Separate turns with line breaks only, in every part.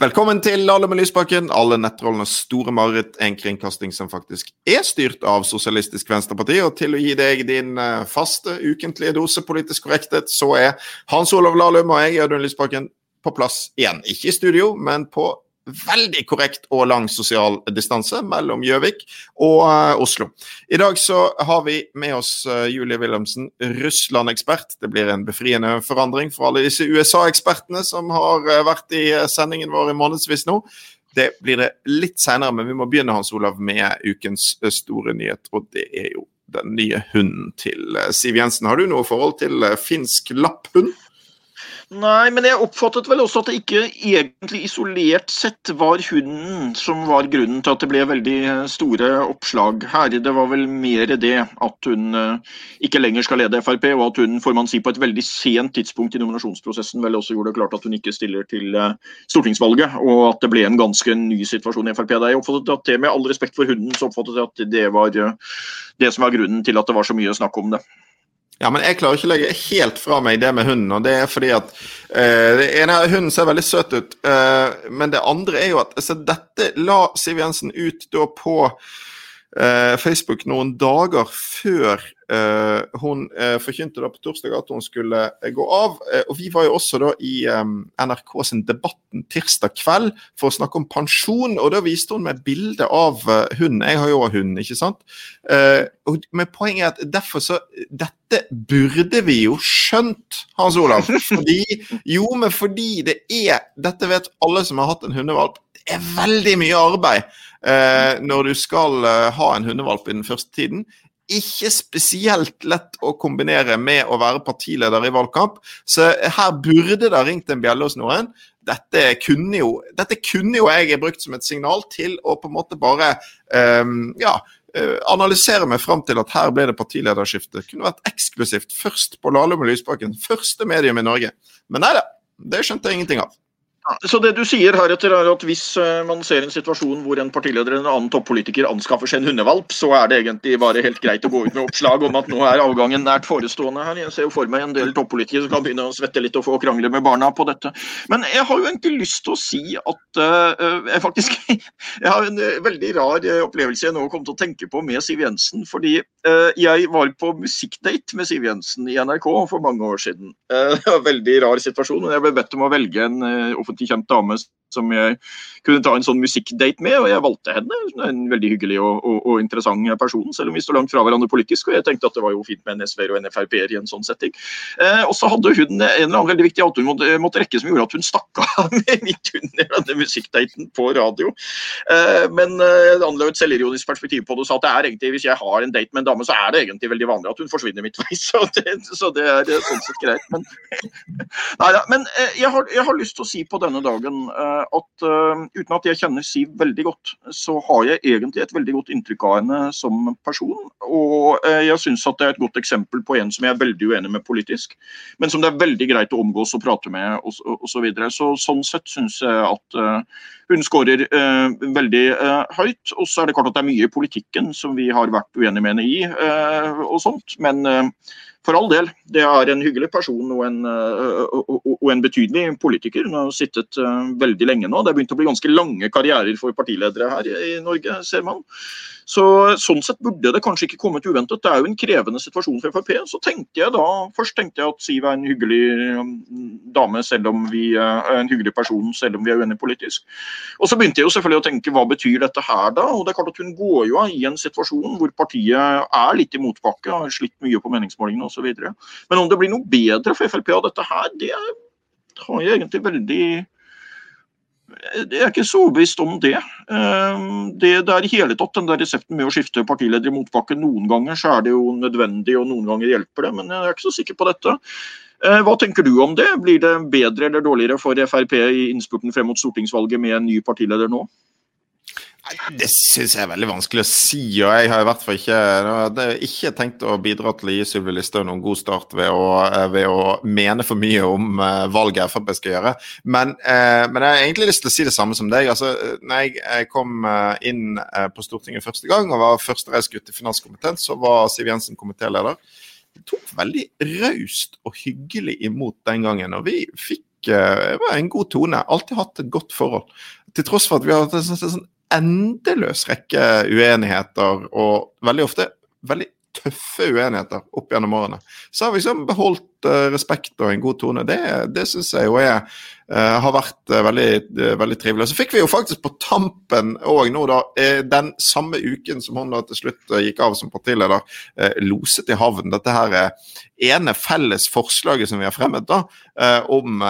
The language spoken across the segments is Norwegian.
Velkommen til Alle med Lysbakken, alle nettrollenes store mareritt, en kringkasting som faktisk er styrt av Sosialistisk Venstreparti. Og til å gi deg din eh, faste ukentlige dose politisk korrekthet, så er Hans Olav Lahlum og jeg, Audun Lysbakken, på plass igjen. Ikke i studio, men på veldig korrekt og lang sosial distanse mellom Gjøvik og uh, Oslo. I dag så har vi med oss uh, Julie Wilhelmsen, Russland-ekspert. Det blir en befriende forandring for alle disse USA-ekspertene som har uh, vært i sendingen vår i månedsvis nå. Det blir det litt seinere, men vi må begynne Hans Olav, med ukens store nyhet. Og det er jo den nye hunden til Siv Jensen. Har du noe forhold til finsk lapphund?
Nei, men jeg oppfattet vel også at det ikke egentlig isolert sett var hunden som var grunnen til at det ble veldig store oppslag her. Det var vel mer det at hun eh, ikke lenger skal lede Frp, og at hun får man si, på et veldig sent tidspunkt i nominasjonsprosessen vel også gjorde det klart at hun ikke stiller til eh, stortingsvalget, og at det ble en ganske ny situasjon i Frp. Jeg oppfattet at det, Med all respekt for hunden, så oppfattet jeg at det var eh, det som var grunnen til at det var så mye snakk om det.
Ja, men jeg klarer ikke å legge helt fra meg det med hunden. og Det er fordi at uh, det ene Hunden ser veldig søt ut, uh, men det andre er jo at altså, dette la Siv Jensen ut da på uh, Facebook noen dager før hun uh, forkynte da på torsdag at hun skulle uh, gå av. og Vi var jo også da i NRK sin Debatten tirsdag kveld for å snakke om pensjon. og Da viste hun meg bilde av hunden. Jeg har jo òg hund, ikke sant? men poenget er at derfor så Dette burde vi jo skjønt, Hans Olav. Fordi, jo, men fordi det er Dette vet alle som har hatt en hundevalp. Det er veldig mye arbeid når du skal ha en hundevalp i den første tiden ikke spesielt lett å kombinere med å være partileder i valgkamp. Så her burde det ha ringt en bjelle hos noen. Dette kunne, jo, dette kunne jo jeg brukt som et signal til å på en måte bare um, ja, uh, analysere meg fram til at her ble det partilederskifte. Kunne vært eksklusivt først på Lahlum og Lysbakken. Første medium i Norge. Men nei da, det skjønte jeg ingenting av.
Så det du sier heretter er at Hvis eh, man ser en situasjon hvor en partileder eller en annen toppolitiker anskaffer seg en hundevalp, så er det egentlig bare helt greit å gå ut med oppslag om at nå er avgangen nært forestående her. Jeg ser jo for meg en del toppolitikere som kan begynne å svette litt og få krangle med barna på dette. Men jeg har jo egentlig lyst til å si at uh, jeg faktisk jeg har en veldig rar opplevelse jeg nå kom til å tenke på med Siv Jensen. Fordi uh, jeg var på musikkdate med Siv Jensen i NRK for mange år siden. Uh, veldig rar situasjon. men Jeg ble bedt om å velge en offentlig kjent dame som jeg kunne ta en sånn musikkdate med, og jeg valgte henne. Hun er en veldig hyggelig og, og, og, interessant person, selv om vi står langt fra hverandre politisk. Og jeg tenkte at det var jo fint med en SV-er og en Frp-er i en sånn setting. Eh, og så hadde hun en eller annen veldig viktig avtale hun måtte, måtte, rekke, som gjorde at hun stakk av midt under denne musikkdaten på radio. Eh, men eh, anla et selvironisk perspektiv på det og sa at det er egentlig, hvis jeg har en date med en dame, så er det egentlig veldig vanlig at hun forsvinner midtveis. Så det, så det er sånn sett greit. Men, nei, men eh, jeg, har, jeg har lyst til å si på denne dagen eh, at uten at jeg kjenner Siv veldig godt, så har jeg egentlig et veldig godt inntrykk av henne som person. Og uh, jeg syns at det er et godt eksempel på en som jeg er veldig uenig med politisk, men som det er veldig greit å omgås og prate med osv. Så, så, videre. så sånn sett syns jeg at uh, hun skårer veldig høyt. Og så er det klart at det er mye i politikken som vi har vært uenige med henne i og sånt. men for all del, det er en hyggelig person og en, og en betydelig politiker. Hun har sittet veldig lenge nå. Det har begynt å bli ganske lange karrierer for partiledere her i Norge, ser man. Så Sånn sett burde det kanskje ikke kommet uventet. Det er jo en krevende situasjon for Frp. Så tenkte jeg da, Først tenkte jeg at Siv er en hyggelig um, dame, selv om vi er en hyggelig person, selv om vi er uenige politisk. Og Så begynte jeg jo selvfølgelig å tenke hva betyr dette her da? Og det er klart at Hun går jo av i en situasjon hvor partiet er litt i motbakke, har slitt mye på meningsmålingene osv. Men om det blir noe bedre for Frp av dette her, det har jeg egentlig veldig jeg er ikke så overbevist om det. Ehm, det, det er i hele tatt den der resepten med å skifte partileder i motbakke. Noen ganger så er det jo nødvendig, og noen ganger hjelper det, men jeg er ikke så sikker på dette. Eh, hva tenker du om det? Blir det bedre eller dårligere for Frp i innspurten frem mot stortingsvalget med en ny partileder nå?
Det syns jeg er veldig vanskelig å si. og Jeg har i hvert fall ikke, ikke tenkt å bidra til å gi Sylvi Listhaug noen god start ved å, eh, ved å, mene for mye om uh, valget Frp skal gjøre. Men, uh, men, jeg har egentlig lyst til å si det samme som deg. altså når jeg kom inn på Stortinget første gang og var førstereisgutt i finanskomiteen, så var Siv Jensen komitéleder. Det tok veldig raust og hyggelig imot den gangen. og vi fikk uh, var en god tone. Alltid hatt et godt forhold. Til tross for at vi har hatt en sånn, sånn endeløs rekke uenigheter, og veldig ofte veldig tøffe uenigheter opp gjennom årene. Så har vi liksom beholdt respekt og en god tone. Det, det syns jeg jo er Uh, har vært uh, veldig, veldig, trivelig. Så fikk vi jo faktisk på tampen òg nå, da, den samme uken som hun da til slutt gikk av som partileder, loset i havn dette her ene felles forslaget som vi har fremmet da, om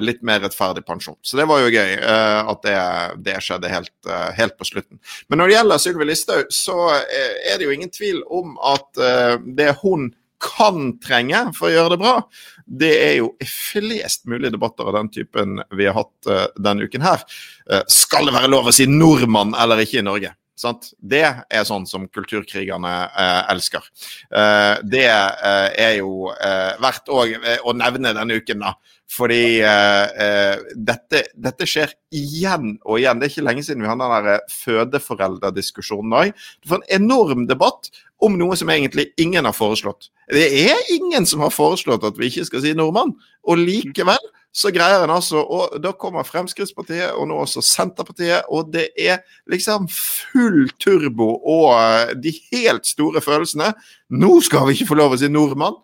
litt mer rettferdig pensjon. Så det var jo gøy at det, det skjedde helt, helt, på slutten. Men når det gjelder Sylvi Listhaug, så er det jo ingen tvil om at det hun kan trenge for å gjøre det bra, det er jo flest mulig debatter av den typen vi har hatt uh, denne uken her. Uh, skal det være lov å si nordmann eller ikke i Norge? Sant? Det er sånn som kulturkrigerne eh, elsker. det er jo verdt å, å nevne denne uken, da. Fordi dette, dette, skjer igjen og igjen. Det er ikke lenge siden vi hadde den fødeforeldrediskusjonen òg. Du får en enorm debatt om noe som egentlig ingen har foreslått. Det er ingen som har foreslått at vi ikke skal si nordmann, og likevel så greier en altså Og da kommer Fremskrittspartiet, og nå også Senterpartiet, og det er liksom full turbo og eh, de helt store følelsene. Nå skal vi ikke få lov å si nordmann!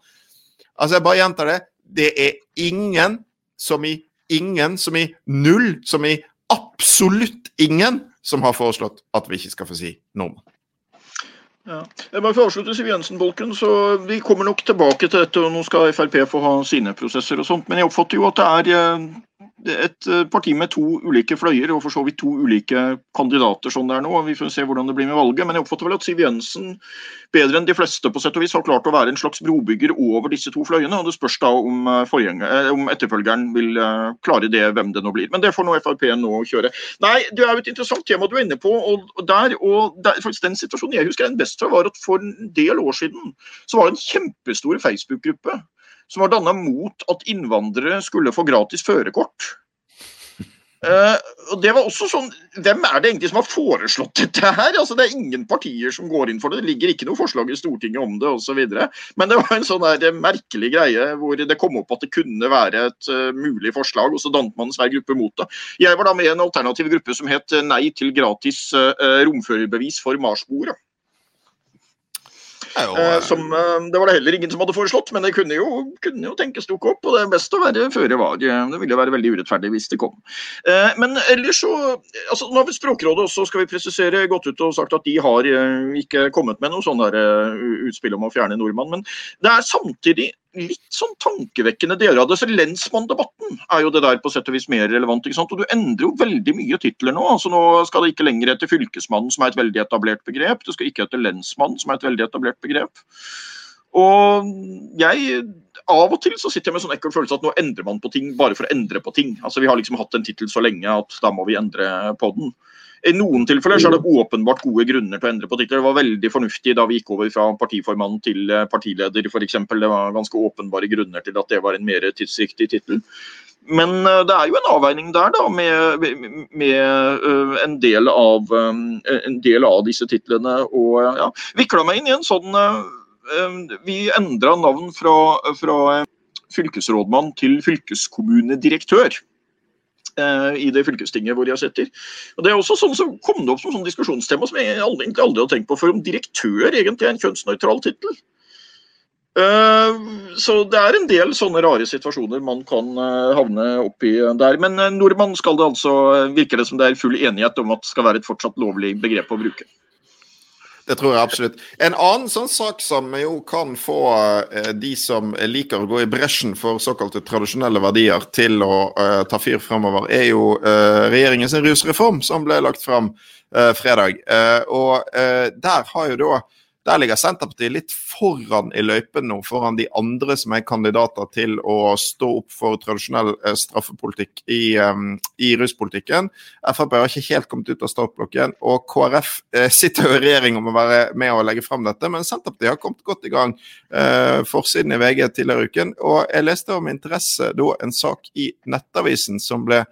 Altså, jeg bare gjentar det. Det er ingen som i ingen, som i null, som i absolutt ingen, som har foreslått at vi ikke skal få si nordmann.
Ja. Bare for å avslutte Siv Jensen-bolken, så Vi kommer nok tilbake til dette, og nå skal Frp få ha sine prosesser og sånt. Men jeg oppfatter jo at det er eh, et eh, parti med to ulike fløyer, og for så vidt to ulike kandidater sånn det er nå. Vi får se hvordan det blir med valget. Men jeg oppfatter vel at Siv Jensen bedre enn de fleste på sett og vis har klart å være en slags brobygger over disse to fløyene. og Det spørs da om, eh, eh, om etterfølgeren vil klare det, hvem det nå blir. Men det får nå Frp nå kjøre. Nei, det er jo et interessant tema du er inne på. og der, og der, faktisk Den situasjonen jeg husker den best fra, var at for en del år siden så var det en kjempestor Facebook-gruppe som var danna mot at innvandrere skulle få gratis førerkort. Uh, og det var også sånn, Hvem er det egentlig som har foreslått dette her? Altså Det er ingen partier som går inn for det. Det ligger ikke noe forslag i Stortinget om det osv. Men det var en sånn der merkelig greie hvor det kom opp at det kunne være et uh, mulig forslag, og så dannet man en svær gruppe mot det. Jeg var da med i en alternativ gruppe som het Nei til gratis uh, romførerbevis for marsboere. Jo, eh, som, eh, det var det heller ingen som hadde foreslått, men det kunne jo, kunne jo tenkes dukke opp. Og det er best å være føre var. Det ville være veldig urettferdig hvis det kom. Eh, men ellers så altså Nå har vi Språkrådet også, skal vi presisere, gått ut og sagt at de har ikke kommet med noe sånn utspill om å fjerne nordmann. Men det er samtidig litt sånn tankevekkende deler av det. Så Lensmannsdebatten er jo det der på sett og vis mer relevant. ikke sant? Og Du endrer jo veldig mye titler nå. altså Nå skal det ikke lenger etter Fylkesmannen, som er et veldig etablert begrep. Det skal ikke etter Lensmannen, som er et veldig etablert begrep. Og jeg Av og til så sitter jeg med sånn ekkel følelse at nå endrer man på ting bare for å endre på ting. Altså Vi har liksom hatt en tittel så lenge at da må vi endre på den. I noen tilfeller så er det åpenbart gode grunner til å endre på titler. Det var veldig fornuftig da vi gikk over fra partiformann til eh, partileder f.eks. Det var ganske åpenbare grunner til at det var en mer tidsriktig tittel. Men eh, det er jo en avveining der da, med, med uh, en, del av, en, del av, disse titlene. Og ja, vikla meg inn i en sånn Vi endra navn fra, fra fylkesrådmann til fylkeskommunedirektør. Eh, i det fylkestinget hvor jeg sitter. Og Det er også sånn som kom det opp som sånn diskusjonstema som jeg aldri, egentlig aldri har tenkt på før, om direktør egentlig er en kjønnsnøytral tittel. Uh, så det er en del sånne rare situasjoner man kan uh, havne oppi der. Men nordmann skal det altså, virker det som det er full enighet om at det skal være et fortsatt lovlig begrep å bruke.
Det tror jeg absolutt. En annen sånn sak som jo kan få eh, de som liker å gå i bresjen for såkalte tradisjonelle verdier, til å eh, ta fyr fremover, er jo eh, regjeringens rusreform som ble lagt fram eh, fredag. Eh, og eh, der har jo da der ligger Senterpartiet litt foran i løypen nå, foran de andre som er kandidater til å stå opp for tradisjonell eh, straffepolitikk i, um, i ruspolitikken. Frp har ikke helt kommet ut av startblokken, og KrF eh, sitter jo i regjering om å være med og legge frem dette, men Senterpartiet har kommet godt i gang. Eh, forsiden i VG tidligere i uken. Og jeg leste om interesse da en sak i Nettavisen som ble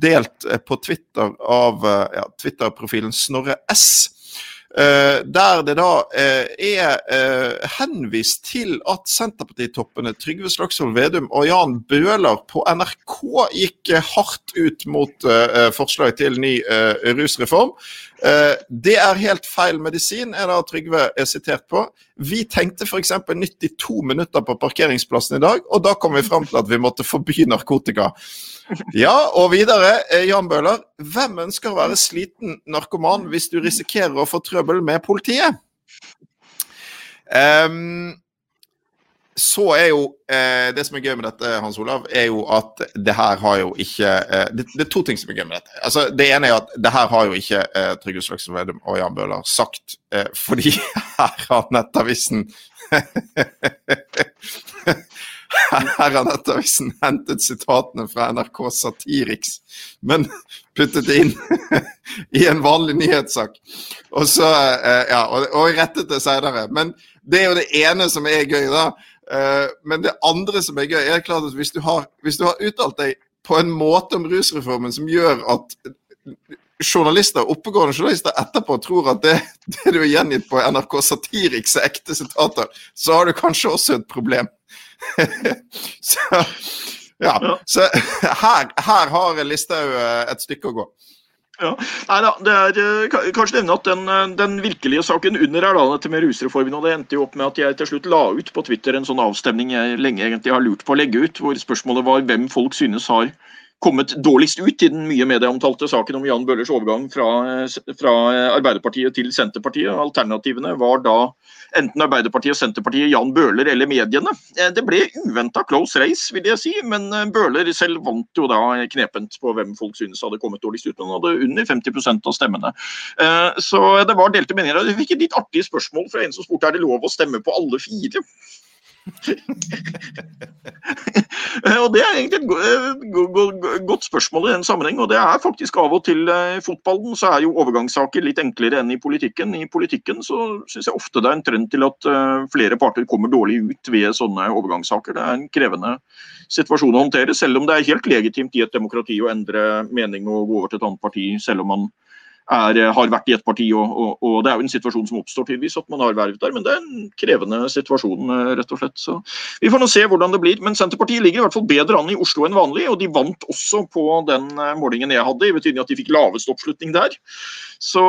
delt på Twitter av ja, Twitter-profilen Snorre S der det da uh, er uh, henvist til at Senterpartitoppene Trygve Slagsvold Vedum og Jan Bøhler på NRK gikk hardt ut mot forslag til ny rusreform. det er helt feil medisin, er da Trygve er sitert på. Vi tenkte f.eks. 92 minutter på parkeringsplassen i dag, og da kom vi fram til at vi måtte forby narkotika. Ja, og videre, eh, Jan Bøhler. Hvem ønsker å være sliten narkoman hvis du risikerer å få trøbbel med politiet? Um, så er jo eh, Det som er gøy med dette, Hans Olav, er jo at det her har jo ikke eh, det, det, er to ting som er gøy med dette. Altså, Det ene er at det her har jo ikke eh, Trygve Slagsvold Vedum og Jan Bøhler sagt, eh, fordi her har Nettavisen Her har Nettavisen hentet sitatene fra NRK Satiriks, men puttet det inn i en vanlig nyhetssak. Og så, eh, ja, og, og rettet det senere. Men det er jo det ene som er gøy, da. Eh, men det andre som er gøy, er klart at hvis du har, hvis du har uttalt deg på en måte om rusreformen som gjør at journalister, oppegående journalister etterpå tror at det, det du har gjengitt på NRK Satiriks er ekte sitater, så har du kanskje også et problem. så, ja. så her, her har Listhaug eh, et stykke å gå.
Ja. Nei da, det er eh, kanskje nevne at den, eh, den, virkelige saken under er da dette med rusreformen. og Det endte jo opp med at jeg til slutt la ut på Twitter en sånn avstemning jeg lenge egentlig har lurt på å legge ut, hvor spørsmålet var hvem folk synes har kommet dårligst ut i den mye medieomtalte saken om Jan Bøhlers overgang fra, fra, Arbeiderpartiet til Senterpartiet. Alternativene var da enten Arbeiderpartiet, Senterpartiet, Jan Bøhler eller mediene. Eh, det ble uventa close race, vil jeg si, men eh, Bøhler selv vant jo da knepent på hvem folk synes hadde kommet dårligst ut. Han hadde under 50% av stemmene. Eh, så det var delte meninger. Jeg fikk et litt artig spørsmål fra en som spurte er det lov å stemme på alle fire. Og Det er egentlig et godt spørsmål i den sammenheng. og det er faktisk Av og til i eh, fotballen så er jo overgangssaker litt enklere enn i politikken. I politikken så syns jeg ofte det er en trend til at eh, flere parter kommer dårlig ut ved sånne overgangssaker. Det er en krevende situasjon å håndtere, selv om det er helt legitimt i et demokrati å endre mening og gå over til et annet parti, selv om man er, eh, har vært i et parti. Og, og, og, Det er jo en situasjon som oppstår tydeligvis, at man har verv der, men det er en krevende situasjon. Eh, rett og slett. Så Vi får nå se hvordan det blir. Men Senterpartiet ligger i hvert fall bedre an i Oslo enn vanlig, og de vant også på den eh, målingen jeg hadde, i betydning at de fikk lavest oppslutning der. Så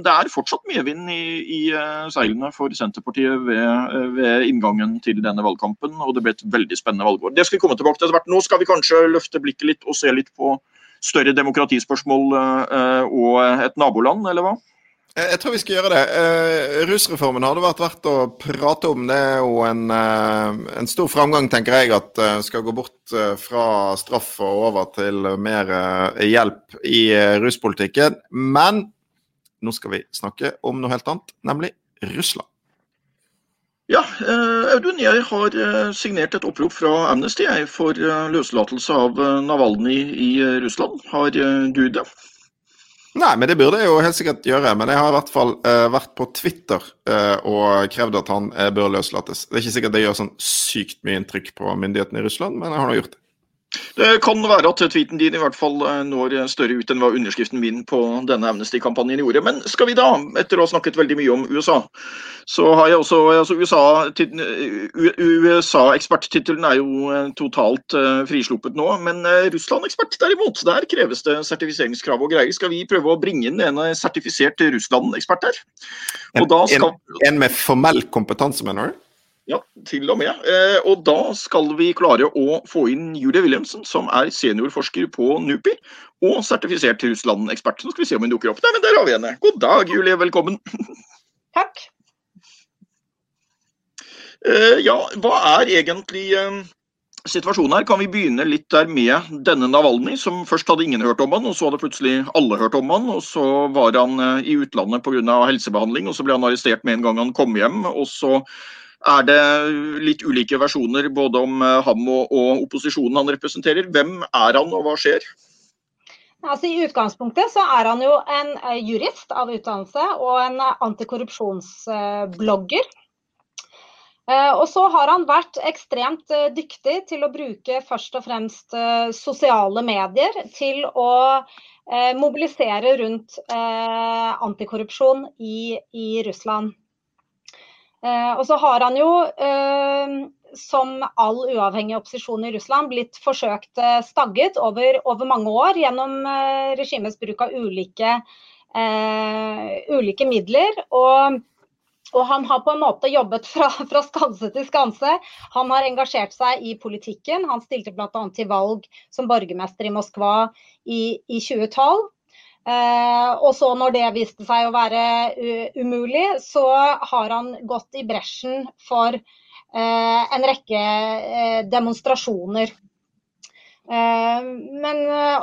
det er fortsatt medvind i, i seilene for Senterpartiet ved, ved, inngangen til denne valgkampen, og det ble et veldig spennende valgår. Det skal vi komme tilbake til etter hvert. Nå skal vi kanskje løfte blikket litt og se litt på større demokratispørsmål eh, og et naboland, eller hva?
Jeg tror vi skal gjøre det. Uh, rusreformen hadde vært verdt å prate om. Det er jo en, uh, en stor framgang, tenker jeg, at uh, skal gå bort fra straff og over til mer hjelp i ruspolitikken. Men nå skal vi snakke om noe helt annet, nemlig Russland.
Ja, eh, Audun, jeg har eh, signert et opprop fra Amnesty for eh, løslatelse av Navalny i Russland. Har du det?
Nei, men det burde jeg jo helt sikkert gjøre. Men jeg har i hvert fall vært på Twitter og krevd at han bør løslates. Det er ikke sikkert det gjør sånn sykt mye inntrykk på myndighetene i Russland, men jeg har nå gjort det.
Det kan være at tweeten din i hvert fall eh, når større ut enn hva underskriften min på denne Amnesty-kampanjen gjorde. Men skal vi da, etter å ha snakket veldig mye om USA, så har jeg også altså USA-eksperttittelen USA er jo eh, totalt frisluppet nå. Men Russland-ekspert derimot, der kreves det sertifiseringskrav og greier. Skal vi prøve å bringe inn en sertifisert Russland-ekspert her?
En, skal... en, en med formell kompetanse, mener du?
Ja, til og med. Eh, og da skal vi klare å få inn Julie Wilhelmsen, som er seniorforsker på NUPI og sertifisert Russland-ekspert. Så skal vi se om hun dukker opp. Nei, men der har vi henne. God dag, Julie. Velkommen.
Takk.
Eh, ja, hva er egentlig eh, situasjonen her? Kan vi begynne litt der med denne Navalny, som først hadde ingen hørt om han, og så hadde plutselig alle hørt om han. Og så var han i utlandet pga. helsebehandling, og så ble han arrestert med en gang han kom hjem. og så er det litt ulike versjoner både om eh, ham og, og opposisjonen han representerer. Hvem er han, og hva skjer?
Altså, I utgangspunktet så er han jo en eh, jurist av utdannelse og en eh, antikorrupsjonsblogger. Og så har han vært ekstremt dyktig til å bruke først og fremst sosiale medier til å mobilisere rundt antikorrupsjon i, i Russland. Og så har han jo, som all uavhengig opposisjon i Russland, blitt forsøkt stagget over, over mange år gjennom regimets bruk av ulike, ulike midler. og og han har på en måte jobbet fra, fra, skanse til skanse. Han har engasjert seg i politikken. Han stilte bl.a. til valg som borgermester i Moskva i, i 2012. Eh, og så når det viste seg å være umulig, så har han gått i bresjen for eh, en rekke eh, demonstrasjoner. Eh, men eh,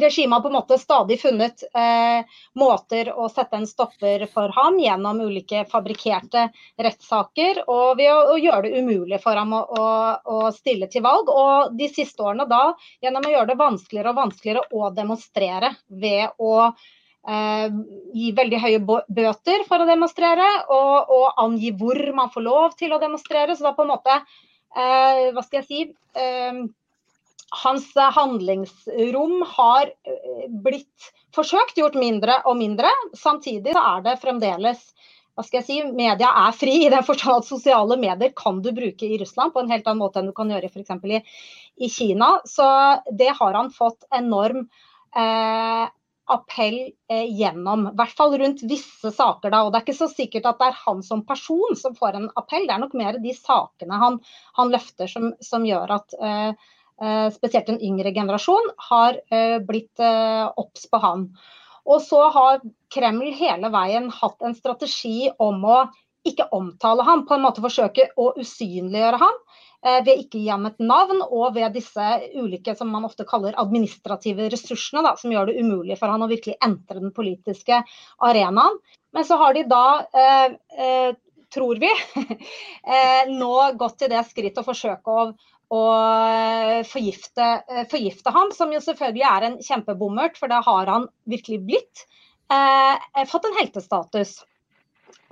regimet har på en måte stadig funnet eh, måter å sette en stopper for ham gjennom ulike fabrikkerte rettssaker, og ved å, gjøre det umulig for ham å, å, å, stille til valg. Og de siste årene da gjennom å gjøre det vanskeligere og vanskeligere å demonstrere ved å eh, gi veldig høye bøter for å demonstrere, og, og, angi hvor man får lov til å demonstrere. Så da på en måte, eh, hva skal jeg si eh, hans handlingsrom har eh, blitt forsøkt gjort mindre og mindre. Samtidig er det fremdeles hva skal jeg si, Media er fri i den forstand at sosiale medier kan du bruke i Russland på en helt annen måte enn du kan gjøre f.eks. I, i Kina. Så det har han fått enorm eh, appell eh, gjennom. I hvert fall rundt visse saker. da, og Det er ikke så sikkert at det er han som person som får en appell, det er nok mer de sakene han, han løfter som, som gjør at eh, Eh, spesielt den yngre generasjon, har eh, blitt eh, obs på han. Og så har Kreml hele veien hatt en strategi om å ikke omtale ham, på en måte forsøke å usynliggjøre ham ved ikke gi ham et navn, og ved disse ulike som man ofte kaller administrative ressursene, da, som gjør det umulig for han å virkelig entre den politiske arenaen. Men så har de da, eh, tror vi, eh, nå gått til det skritt å forsøke å og forgifte, eh, forgifte, ham, som jo selvfølgelig er en kjempebommert, for da har han virkelig blitt eh, fått en heltestatus.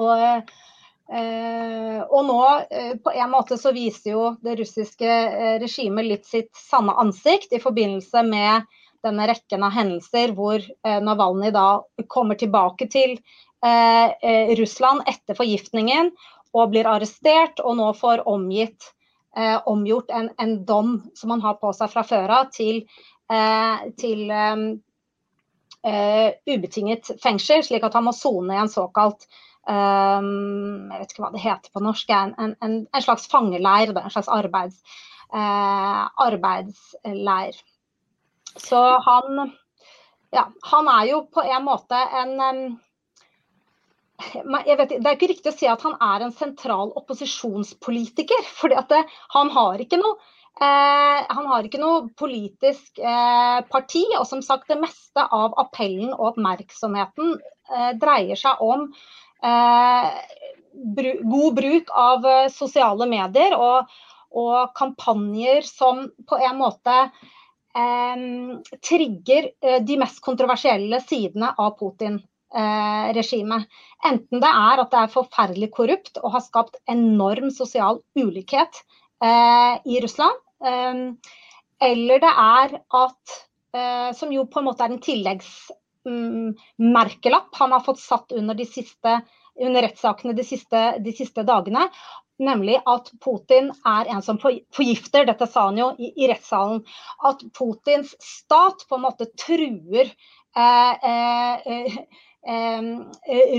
Og, eh, og, nå eh, på en måte så viser jo det russiske eh, regimet litt sitt sanne ansikt i forbindelse med denne rekken av hendelser hvor eh, Navalny da kommer tilbake til Russland etter forgiftningen og blir arrestert og nå får omgitt eh, omgjort en, en, dom som man har på seg fra før av, til, eh, til eh, eh ubetinget fengsel, slik at han må sone i en såkalt eh, jeg vet ikke hva det heter på norsk, en, en, en slags fangeleir, en slags arbeids, arbeidsleir. Så han, ja, han er jo på en måte en vet, det er ikke riktig å si at han er en sentral opposisjonspolitiker. for han har ikke noe eh, han har ikke noe politisk eh, parti. Og som sagt, det meste av appellen og oppmerksomheten eh, dreier seg om eh, bru, god bruk av eh, sosiale medier og, og, kampanjer som på en måte eh, trigger de mest kontroversielle sidene av Putin eh, regimet. Enten det er at det er forferdelig korrupt og har skapt enorm sosial ulikhet eh, i Russland, eh, eller det er at eh, Som jo på en måte er en tilleggsmerkelapp mm, han har fått satt under, de siste, under rettssakene de siste, de siste dagene nemlig at Putin er en som forgifter. Dette sa han jo i, i rettssalen. At Putins stat på en måte truer eh, eh, eh,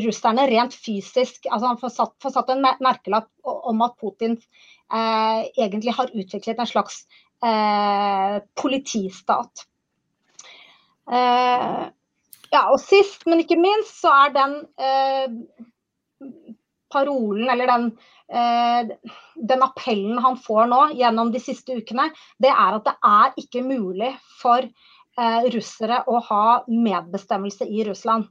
russerne rent fysisk altså Han får satt, får satt en merkelapp om at Putin eh, egentlig har utviklet en slags eh, politistat. Eh, ja, og sist, men ikke minst, så er den eh, parolen, eller den, eh, den appellen han får nå gjennom de siste ukene, det er at det er ikke mulig for russere å ha medbestemmelse i Russland.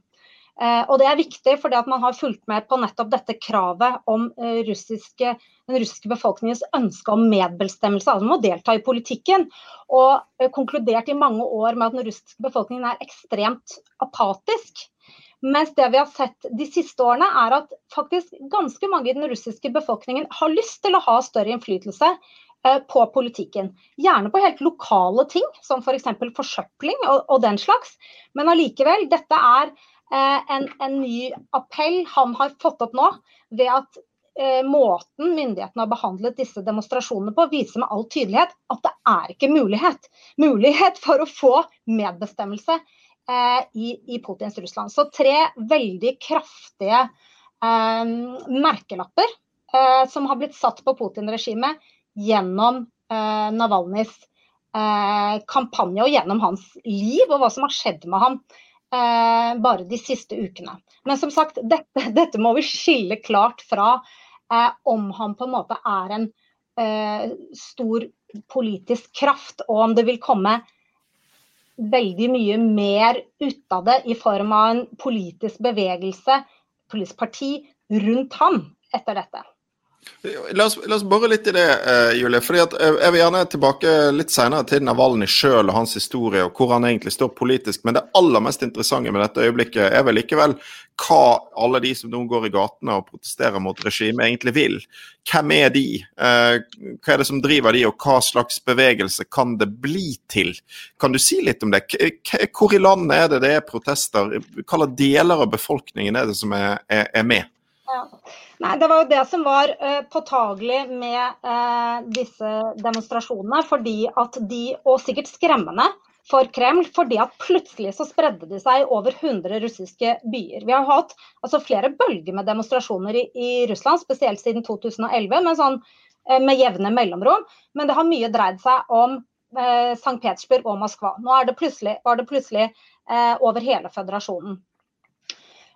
Eh, og Det er viktig fordi at man har fulgt med på nettopp dette kravet om eh, russiske, den russiske befolkningens ønske om medbestemmelse, altså om å delta i politikken. Og eh, konkludert i mange år med at den russiske befolkningen er ekstremt apatisk. Mens det vi har sett de siste årene, er at faktisk ganske mange i den russiske befolkningen har lyst til å ha større innflytelse på politikken. Gjerne på helt lokale ting, som f.eks. For forsøpling og, og, den slags. Men allikevel, dette er en, en, ny appell han har fått opp nå, ved at eh, måten myndighetene har behandlet disse demonstrasjonene på, viser med all tydelighet at det er ikke mulighet. Mulighet for å få medbestemmelse Eh, i, i, Putins Russland. Så tre veldig kraftige eh, merkelapper eh, som har blitt satt på Putin-regimet gjennom eh, Navalnyjs eh, kampanje og gjennom hans liv og hva som har skjedd med ham eh, bare de siste ukene. Men som sagt, dette, dette må vi skille klart fra om han på en måte er en stor politisk kraft, og om det vil komme veldig mye mer ut av det i form av en politisk bevegelse, politisk parti, rundt ham etter dette.
La oss, la oss bore litt i det, uh, Julie. fordi at uh, Jeg vil gjerne tilbake litt senere til Navalny sjøl og hans historie, og hvor han egentlig står politisk. Men det aller mest interessante med dette øyeblikket er vel likevel hva alle de som nå går i gatene og protesterer mot regimet, egentlig vil. Hvem er de? Uh, hva er det som driver de, og hva slags bevegelse kan det bli til? Kan du si litt om det? Hvor i landet er det det er protester? Hvilke deler av befolkningen er det som er, er, er med?
Nei, Det var jo det som var uh, påtagelig med uh, disse demonstrasjonene. fordi at de, Og sikkert skremmende for Kreml, fordi at plutselig så spredde de seg over 100 russiske byer. Vi har hatt altså, flere bølger med demonstrasjoner i, i Russland, spesielt siden 2011, med, sånn, uh, med jevne mellomrom. Men det har mye dreid seg om St. Petersburg og Moskva. Nå det var det plutselig over hele føderasjonen.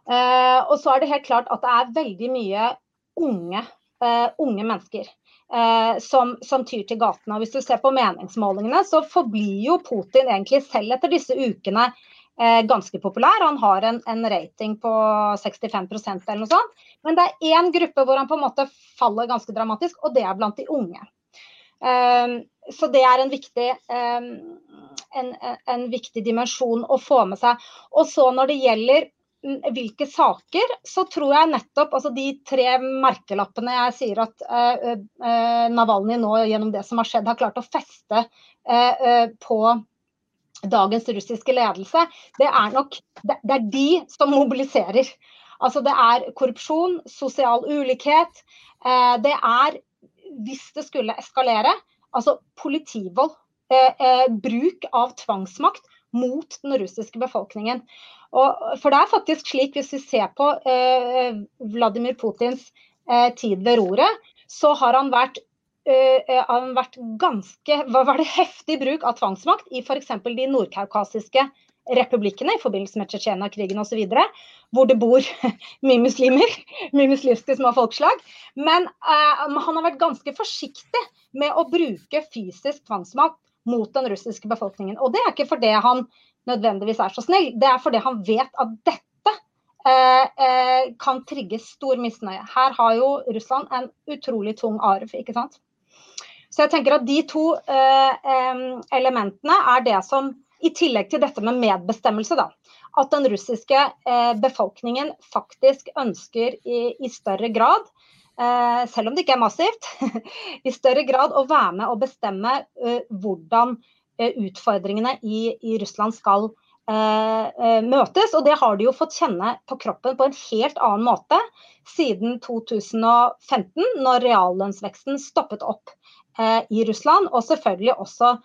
Uh, og så er det helt klart at det er veldig mye unge, uh, unge mennesker uh, som, som, tyr til gatene. Og hvis du ser på meningsmålingene, så forblir jo Putin egentlig selv etter disse ukene ganske populær. Han har en, en rating på 65% eller noe sånt. Men det er én gruppe hvor han på en måte faller ganske dramatisk, og det er blant de unge. så det er en viktig, en, en viktig dimensjon å få med seg. Og så når det gjelder hvilke saker, så tror jeg nettopp altså de tre merkelappene jeg sier at eh, eh, Navalny nå gjennom det som har skjedd, har klart å feste eh, på dagens russiske ledelse, det er nok det, det, er de som mobiliserer. Altså det er korrupsjon, sosial ulikhet. det er, hvis det skulle eskalere, altså politivold. bruk av tvangsmakt mot den russiske befolkningen. Og, for det er faktisk slik, hvis vi ser på eh, Vladimir Putins eh, tid ved roret, så har han vært, Uh, han vært ganske var det heftig bruk av tvangsmakt i f.eks. de nordkaukasiske republikkene i forbindelse med Tsjetsjenia-krigen osv., hvor det bor mye muslimer, mye muslimske små folkeslag. Men uh, han har vært ganske forsiktig med å bruke fysisk tvangsmakt mot den russiske befolkningen. Og det er ikke fordi han nødvendigvis er så snill, det er fordi han vet at dette eh, eh, kan trigge stor misnøye. Her har jo Russland en utrolig tung arv, ikke sant. Så jeg tenker at de to eh, elementene er det som, i tillegg til dette med medbestemmelse, da, at den russiske eh, befolkningen faktisk ønsker i, i større grad Uh, selv om det ikke er massivt, i større grad å være med og bestemme uh, hvordan utfordringene i, i Russland skal eh, eh, møtes. Og det har de jo fått kjenne på kroppen på en helt annen måte siden 2015, når reallønnsveksten stoppet opp eh, i Russland. Og selvfølgelig også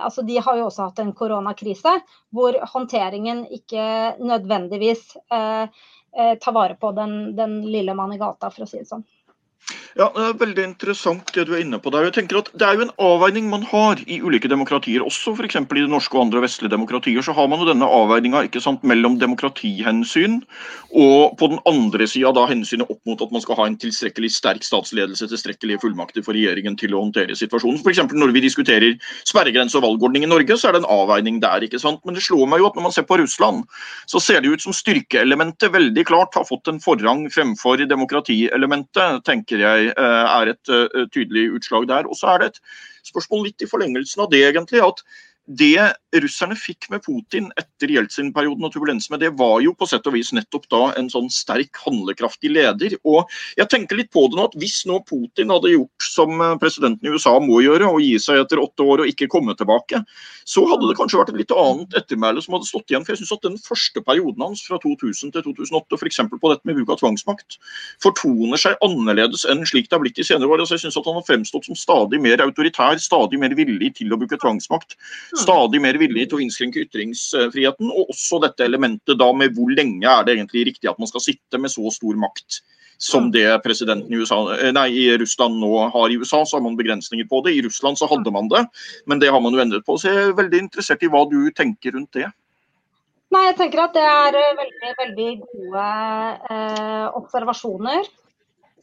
altså De har jo også hatt en koronakrise hvor håndteringen ikke nødvendigvis eh, eh, tar vare på den, den lille mann i gata, for å si det sånn.
Ja, Det er veldig interessant det du er inne på der. Jeg tenker at Det er jo en avveining man har i ulike demokratier, også f.eks. i det norske og andre vestlige demokratier. Så har man jo denne avveininga mellom demokratihensyn og på den andre sida da hensynet opp mot at man skal ha en tilstrekkelig sterk statsledelse, tilstrekkelige fullmakter for regjeringen til å håndtere situasjonen. F.eks. når vi diskuterer sperregrense og valgordning i Norge, så er det en avveining der. ikke sant? Men det slår meg jo at når man ser på Russland, så ser det ut som styrkeelementet veldig klart har fått en forrang fremfor demokratielementet, tenker jeg jeg eh, er et eh, tydelig utslag der. Og så er det et spørsmål litt i forlengelsen av det, egentlig. at det russerne fikk med Putin etter Jeltsin-perioden og turbulensen med det, var jo på sett og vis nettopp da en sånn sterk, handlekraftig leder. Og jeg tenker litt på det nå, at hvis nå Putin hadde gjort som eh, presidenten i USA må gjøre, og gi seg etter åtte år og ikke komme tilbake, så hadde det kanskje vært et litt annet ettermæle som hadde stått igjen. For jeg synes at den første perioden hans fra 2000 til 2008, f.eks. på dette med bruk av tvangsmakt, fortoner seg annerledes enn slik det har blitt i senere år. Altså jeg synes at han har fremstått som stadig mer autoritær, stadig mer villig til å bruke tvangsmakt stadig mer villig til å innskrenke ytringsfriheten. Og også dette elementet da med hvor lenge er det egentlig riktig at man skal sitte med så stor makt som det presidenten i, USA, eh, nei, i Russland nå har i USA. Så har man begrensninger på det. I Russland så hadde man det, men det har man jo endret på. Så jeg er veldig interessert i hva du tenker rundt det.
Nei, jeg tenker at det er eh, veldig, veldig gode eh, observasjoner.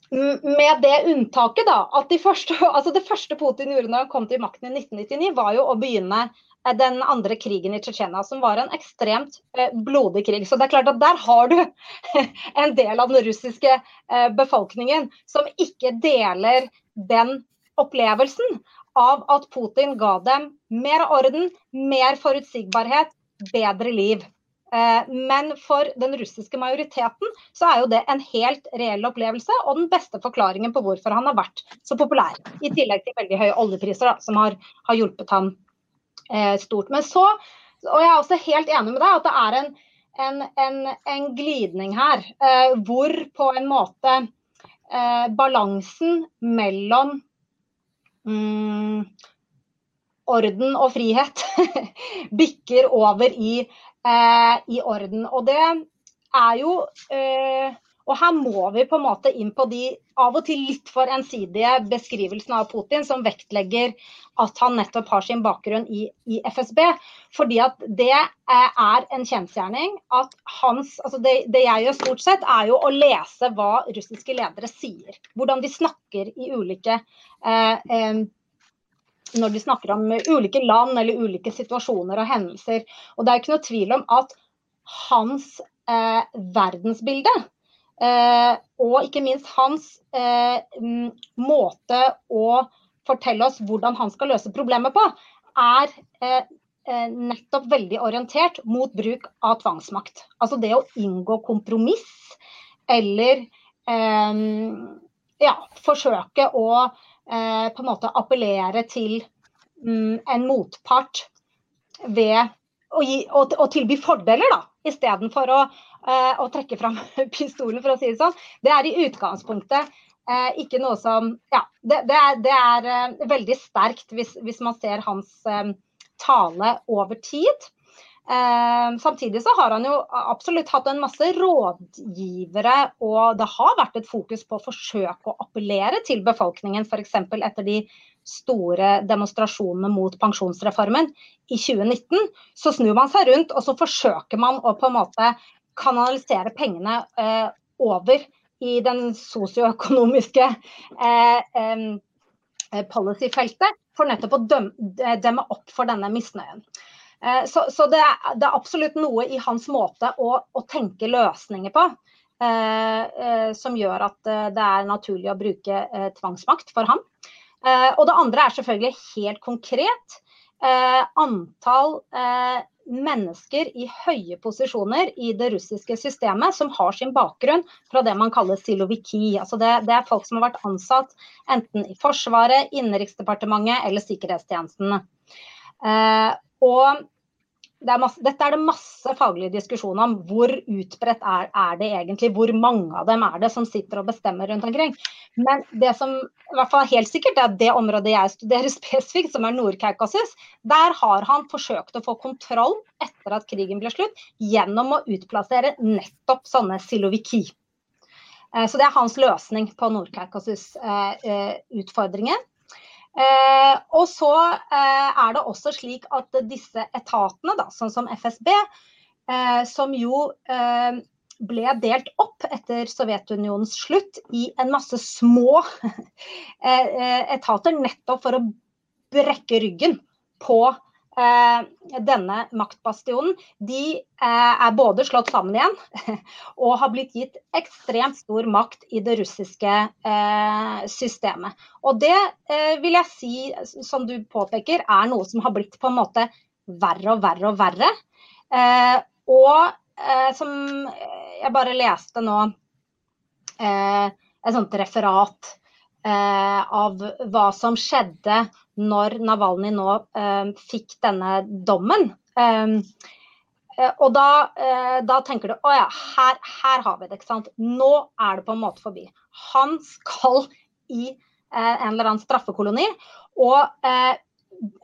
Med det unntaket da, at de første, altså det første Putin gjorde når han kom til makten i 1999, var jo å begynne den andre krigen i Tsjetsjenia, som var en ekstremt eh, blodig krig. Så det er klart at der har du en del av den russiske eh, befolkningen som ikke deler den opplevelsen av at Putin ga dem mer orden, mer forutsigbarhet, bedre liv. Eh, men for den russiske majoriteten så er jo det en helt reell opplevelse, og den beste forklaringen på hvorfor han har vært så populær. I tillegg til veldig høye oljepriser, da, som har, har hjulpet ham eh, stort. Men så, og jeg er også helt enig med deg, at det er en, en, en, en glidning her eh, hvor på en måte eh, balansen mellom mm, orden og frihet bikker over i eh, i orden. Og det er jo eh, Og her må vi på en måte inn på de av og til litt for ensidige beskrivelsene av Putin, som vektlegger at han nettopp har sin bakgrunn i, i FSB. Fordi at det eh, er en kjensgjerning at hans altså det, det, jeg gjør stort sett, er jo å lese hva russiske ledere sier. Hvordan de snakker i ulike eh, eh, når de snakker om ulike land eller ulike situasjoner og hendelser. Og det er ikke noe tvil om at hans eh, verdensbilde, og ikke minst hans eh, måte å fortelle oss hvordan han skal løse problemet på, er eh, eh, nettopp veldig orientert mot bruk av tvangsmakt. Altså det å inngå kompromiss eller eh, ja, forsøke å eh, på en måte appellere til mm, en motpart ved å, gi, å, å tilby fordeler, da, istedenfor å, eh, å trekke fram pistolen, for å si det sånn. Det er i utgangspunktet eh, ikke noe som Ja, det, det er, det er eh, veldig sterkt hvis, hvis, man ser hans eh, tale over tid. Eh, samtidig så har han jo absolutt hatt en masse rådgivere, og det har vært et fokus på å forsøke å appellere til befolkningen, f.eks. etter de store demonstrasjonene mot pensjonsreformen i 2019. Så snur man seg rundt og så forsøker man å på en måte kanalisere pengene eh, over i den sosioøkonomiske eh, eh, policy-feltet, for nettopp å dømme, demme opp for denne misnøyen. Eh, så, så det, er, det, er, absolutt noe i hans måte å, å tenke løsninger på eh, eh, som gjør at det er naturlig å bruke tvangsmakt for ham. og det andre er selvfølgelig helt konkret. antall mennesker i høye posisjoner i det russiske systemet som har sin bakgrunn fra det man kaller siloviki. Altså det, det, er folk som har vært ansatt enten i Forsvaret, Innenriksdepartementet eller sikkerhetstjenestene. Eh, og det er masse, dette er det masse faglige diskusjoner om. Hvor utbredt er, er, det egentlig? Hvor mange av dem er det som sitter og bestemmer rundt omkring? Men det som i hvert fall helt sikkert, er det området jeg studerer spesifikt, som er Nord-Kaukasus, der har han forsøkt å få kontroll etter at krigen ble slutt, gjennom å utplassere nettopp sånne siloviki. Eh, så det er hans løsning på Nord-Kaukasus-utfordringen. Eh, og så eh, er det også slik at disse etatene, da, sånn som FSB, eh, som jo eh, ble delt opp etter Sovjetunionens slutt i en masse små eh, eh, etater, nettopp for å brekke ryggen på denne maktbastionen, de eh, er både slått sammen igjen og har blitt gitt ekstremt stor makt i det russiske eh, systemet. Og det vil jeg si, som du påpeker, er noe som har blitt på en måte verre og verre og verre. Eh, og eh, som jeg bare leste nå eh, et sånt referat eh, av hva som skjedde når Navalny nå eh, fikk denne dommen. Eh, og da, da, tenker du å ja, her, her, har vi det. ikke sant? Nå er det på en måte forbi. Han skal i en eller annen straffekoloni. Og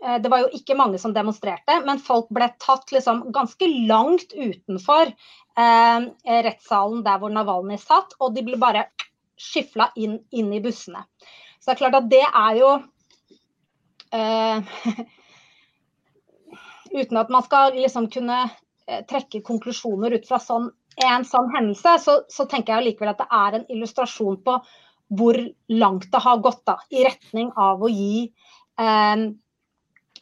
Eh, det var jo ikke mange som demonstrerte, men folk ble tatt liksom ganske langt utenfor eh, rettssalen der hvor Navalny satt, og de ble bare skyfla inn, inn, i bussene. Så det er klart at det er jo eh, Uten at man skal liksom kunne eh, trekke konklusjoner ut fra sånn, en sånn hendelse, så, så tenker jeg likevel at det er en illustrasjon på hvor langt det har gått da, i retning av å gi eh,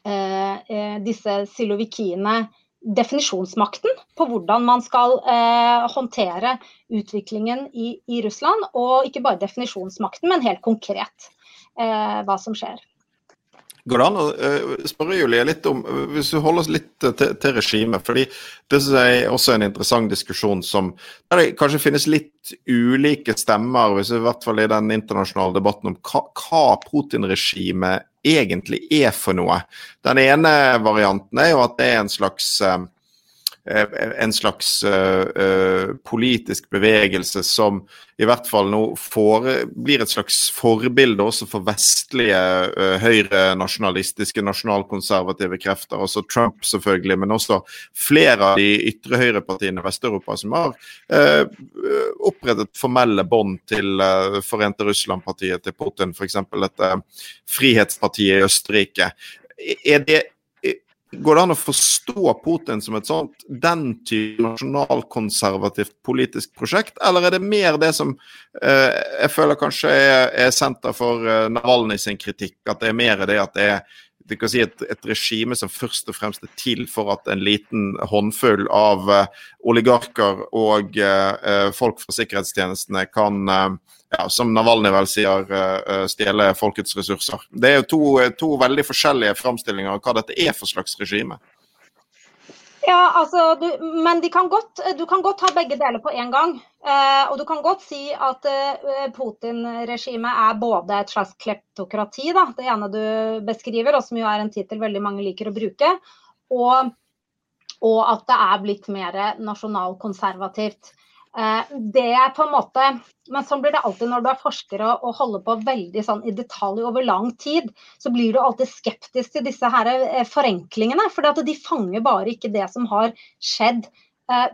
Eh, eh, disse silovikiene definisjonsmakten på hvordan man skal eh, håndtere utviklingen i, i, Russland. Og ikke bare definisjonsmakten, men helt konkret eh, hva som skjer.
Går det an å uh, spørre Julie litt om, hvis du holder oss litt til, til regimet? fordi Det synes jeg er også en interessant diskusjon som der det kanskje finnes litt ulike stemmer, hvis i hvert fall i den internasjonale debatten om hva, hva Putin-regimet egentlig er for noe. Den ene varianten er jo at det er en slags uh, Eh, en slags uh, politisk bevegelse som i hvert fall nå får, blir et slags forbilde også for vestlige uh, høyrenasjonalistiske, nasjonalkonservative krefter. Også Trump, selvfølgelig, men også flere av de ytre høyrepartiene i Vest-Europa som har uh, opprettet formelle bånd til Forente Russland-partiet til Putin, f.eks. dette Frihetspartiet i Østerrike. Er det Går det an å forstå Putin som et sånt, den type nasjonalkonservativt politisk prosjekt, eller er det mer det som eh, jeg føler kanskje er, er senter for eh, Navalny sin kritikk, at det er mer det at det er det kan si et, et, regime som først og fremst er til for at en liten håndfull av uh, oligarker og uh, folk fra sikkerhetstjenestene kan uh, ja, som Navalny vel sier, stjele folkets ressurser. Det er jo to, to, veldig forskjellige framstillinger av hva dette er for slags regime.
Ja, altså, du, men kan godt, du kan godt ha begge deler på en gang. Eh, og du kan godt si at eh, Putin-regimet er både et slags kleptokrati, da, det ene du beskriver, og som jo er en tittel veldig mange liker å bruke, og, og at det er blitt mer nasjonalkonservativt. Eh, det er på en måte Men sånn blir det alltid når du er forsker og, holder på veldig sånn i detalj over lang tid. Så blir du alltid skeptisk til disse her eh, forenklingene. For de fanger bare ikke det som har skjedd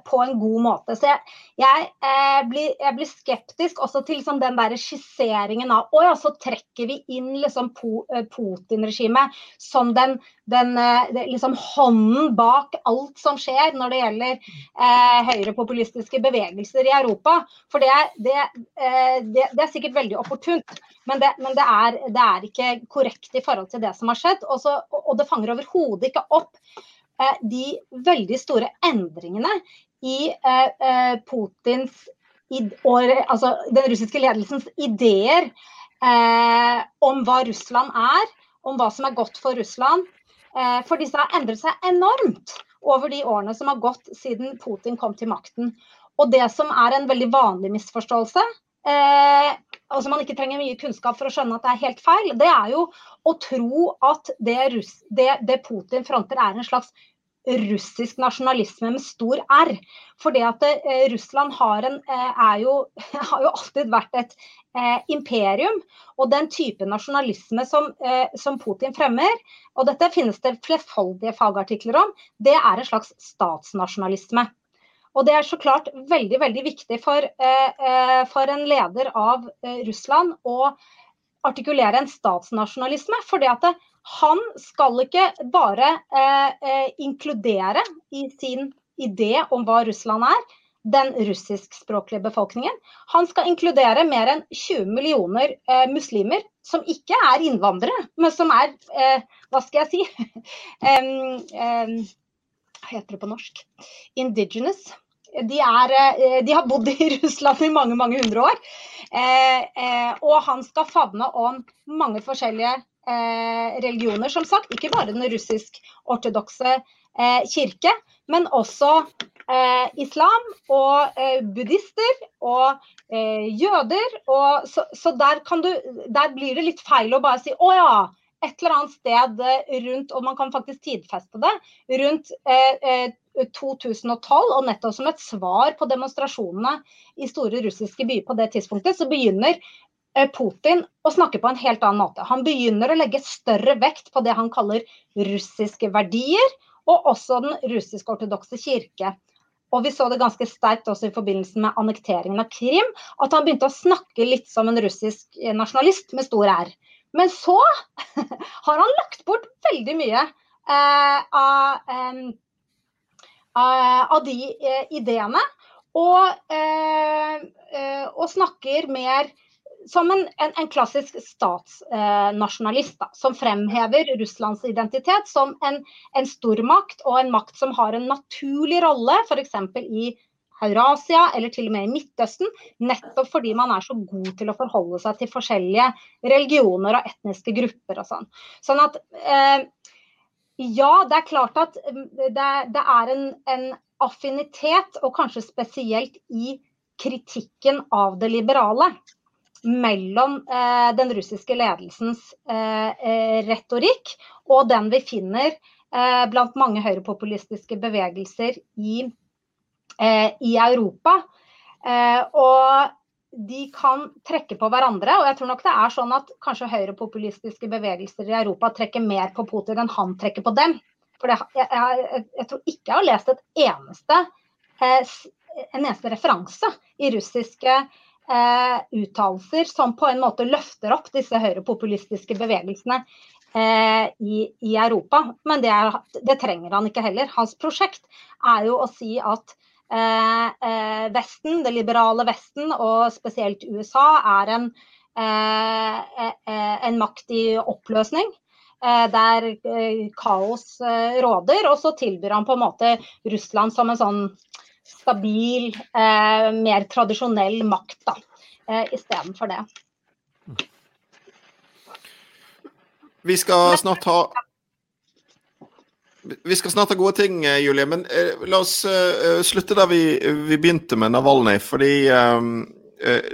på en god måte. Så jeg, jeg, eh, blir, jeg blir, skeptisk også til liksom, den der skisseringen av Å ja, så trekker vi inn liksom, eh, Putin-regimet som den, den liksom, hånden bak alt som skjer når det gjelder eh, høyrepopulistiske bevegelser i Europa. For det, det, eh, det, er sikkert veldig opportunt, men, men er, det, er, ikke korrekt i forhold til det som har skjedd. Også, og det fanger overhodet ikke opp Eh, de veldig store endringene i eh, eh, Putins altså den russiske ledelsens ideer om hva Russland er, om hva som er godt for Russland. for disse har endret seg enormt over de årene som har gått siden Putin kom til makten. Og det som er en veldig vanlig misforståelse, eh, altså man ikke trenger mye kunnskap for å skjønne at det er helt feil, det er jo å tro at det, Russ, det, det Putin fronter er en slags russisk nasjonalisme med stor R. For det at eh, Russland har, en, eh, jo, har, jo, alltid vært et eh, imperium. Og den type nasjonalisme som, eh, som, Putin fremmer, og dette finnes det flerfoldige fagartikler om, det er en slags statsnasjonalisme. Og det er så klart veldig veldig viktig for, eh, eh, for en leder av Russland å artikulere en statsnasjonalisme. for han skal ikke bare eh, eh, inkludere i sin idé om hva Russland er, den russiskspråklige befolkningen. Han skal inkludere mer enn 20 millioner eh, muslimer som ikke er innvandrere, men som er eh, Hva skal jeg si? um, um, hva heter det på norsk? Indigenous. De, er, eh, de, har bodd i Russland i mange mange hundre år. Eh, og han skal favne om mange forskjellige eh, religioner, som sagt. Ikke bare den russisk-ortodokse eh, kirke, men også eh, islam og eh, buddhister og eh, jøder. Og så, så der, du, der, blir det litt feil å bare si å ja, et eller annet sted rundt, og man kan faktisk tidfeste det, rundt 2012, og nettopp som et svar på demonstrasjonene i store russiske byer på det tidspunktet, så begynner Eh, Putin å snakke på en helt annen måte. Han begynner å legge større vekt på det han kaller russiske verdier, og også den russisk-ortodokse kirke. Og vi så det ganske sterkt også i forbindelse med annekteringen av Krim, at han begynte å snakke litt som en russisk nasjonalist med stor R. Men så har han lagt bort veldig mye eh, av, eh, av, de eh, ideene, og, eh, eh, og snakker mer som en, en, en klassisk statsnasjonalist, som fremhever Russlands identitet som en, en stormakt og en makt som har en naturlig rolle, f.eks. i Eurasia eller til og med i Midtøsten, nettopp fordi man er så god til å forholde seg til forskjellige religioner og etniske grupper og sånn. Sånn at eh, ja, det er klart at eh, det, det er en, en affinitet, og kanskje spesielt i kritikken av det liberale mellom eh, den russiske ledelsens eh, eh, retorikk og den vi finner eh, blant mange høyrepopulistiske bevegelser i, eh, i Europa. Eh, og de kan trekke på hverandre. Og jeg tror nok det er sånn at kanskje høyrepopulistiske bevegelser i Europa trekker mer på Putin enn han trekker på dem. For jeg, jeg, jeg, tror ikke jeg har lest et eneste, en eneste referanse i russiske eh, uttalelser som på en måte løfter opp disse høyrepopulistiske bevegelsene eh, i, i, Europa. Men det, er, det, trenger han ikke heller. Hans prosjekt er jo å si at eh, eh Vesten, det liberale Vesten, og spesielt USA, er en, eh, eh, en makt i oppløsning der kaos råder. Og så tilbyr han på en måte Russland som en sånn stabil, eh, mer tradisjonell makt da, eh, istedenfor det.
Vi skal snart ha vi skal snart ha gode ting, eh, Julie, men eh, la oss uh, slutte der vi, vi, begynte med Navalny, fordi um,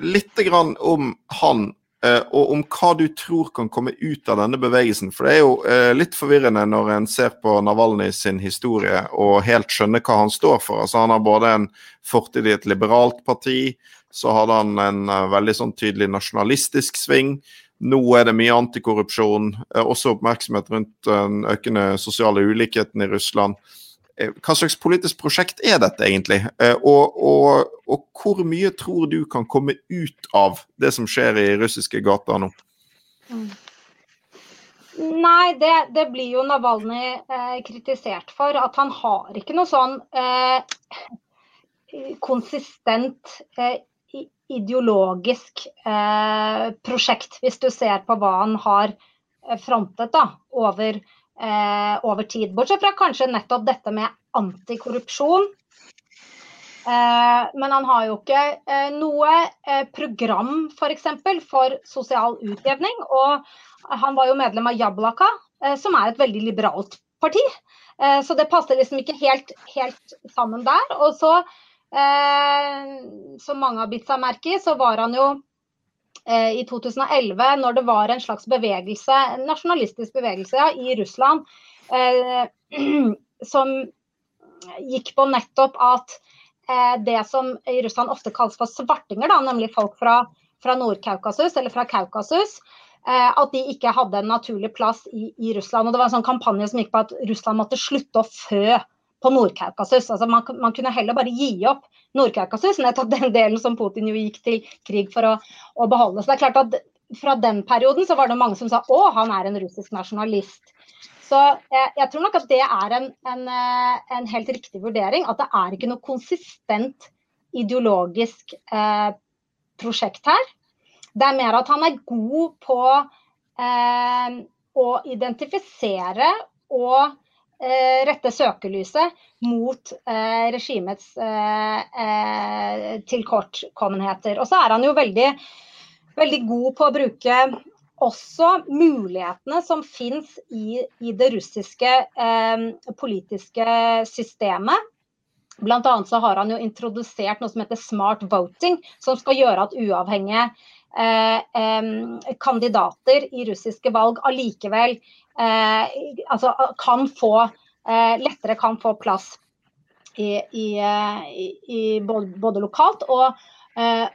Litt grann om han Eh, og om hva du tror kan komme ut av denne bevegelsen. For det er jo eh, litt forvirrende når en ser på Navalny sin historie og helt skjønner hva han står for. Altså Han har både en fortid i et liberalt parti, så hadde han en veldig sånn tydelig nasjonalistisk sving. Nå er det mye antikorrupsjon, uh, også oppmerksomhet rundt den økende sosiale ulikheten i Russland. Eh, hva slags politisk prosjekt er dette egentlig? Eh, og, og, og, hvor mye tror du kan komme ut av det som skjer i russiske gater nå?
Nei, det, det, blir jo Navalny eh, kritisert for. At han har ikke noe sånn eh, konsistent eh, ideologisk eh, prosjekt, hvis du ser på hva han har frontet da, over eh, over tid. Bortsett fra kanskje nettopp dette med antikorrupsjon. Eh, men han har jo ikke eh, noe eh, program f.eks. For, for sosial utjevning. Og han var jo medlem av Jablaka, eh, som er et veldig liberalt parti. Eh, så det passer liksom ikke helt, helt sammen der. Og så, som mange har bitt seg merke i, så var han jo Eh, i 2011, når det var en slags bevegelse, en nasjonalistisk bevegelse ja, i Russland, eh, som gikk på nettopp at eh, det som i Russland ofte kalles for svartinger, da, nemlig folk fra, fra Nord-Kaukasus eller fra Kaukasus, eh, at de ikke hadde en naturlig plass i, i, Russland. Og Det var en sånn kampanje som gikk på at Russland måtte slutte å fø på Nord-Kaukasus. Altså man, man, kunne heller bare gi opp Nord-Kaukasus, nettopp den delen som Putin jo gikk til krig for å, å, beholde. Så det er klart at Fra den perioden så var det mange som sa å, han er en russisk nasjonalist. Så jeg, jeg tror nok at det er en, en, eh, en, helt riktig vurdering. At det er ikke noe konsistent ideologisk eh, prosjekt her. Det er mer at han er god på eh, å identifisere og rette søkelyset mot eh, regimets eh, tilkortkommenheter. Og så er han jo veldig, veldig god på å bruke også mulighetene som fins i, i, det russiske eh, politiske systemet. Blant annet så har han jo introdusert noe som heter smart voting, som skal gjøre at uavhengige eh, eh, kandidater i russiske valg allikevel eh, altså kan få eh, lettere kan få plass i, i, eh, i både, både, lokalt og,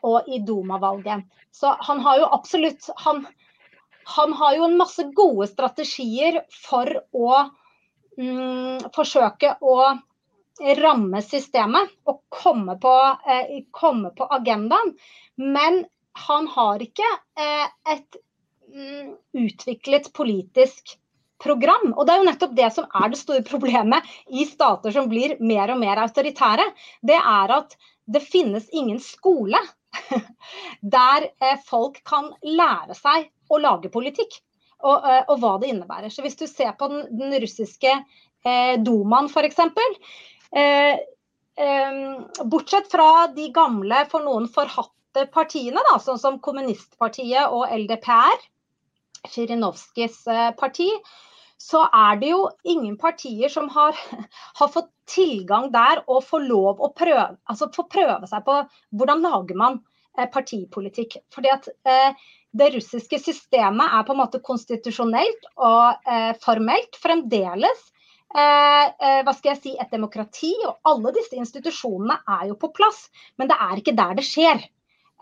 og i Duma-valget. Så han har jo absolutt han, han har jo en masse gode strategier for å mm, forsøke å ramme systemet og komme på, eh, komme på agendaen. Men han har ikke eh, et mm, utviklet politisk program. Og det er jo nettopp det som er det store problemet i stater som blir mer og mer autoritære. Det er at det finnes ingen skole der eh, folk kan lære seg å lage politikk. Og, eh, og, hva det innebærer. Så Hvis du ser på den, den russiske eh, Dumaen f.eks. Eh, eh, bortsett fra de gamle, for noen forhatte partiene, da, sånn som Kommunistpartiet og LDPR, Sjirinovskijs parti, så er det jo ingen partier som har, har, fått tilgang der og får lov å prøve, altså få prøve seg på hvordan lager man eh, partipolitikk. Fordi at eh, det russiske systemet er på en måte konstitusjonelt og eh, formelt fremdeles eh, eh, hva skal jeg si, et demokrati. Og alle disse institusjonene er jo på plass, men det er ikke der det skjer.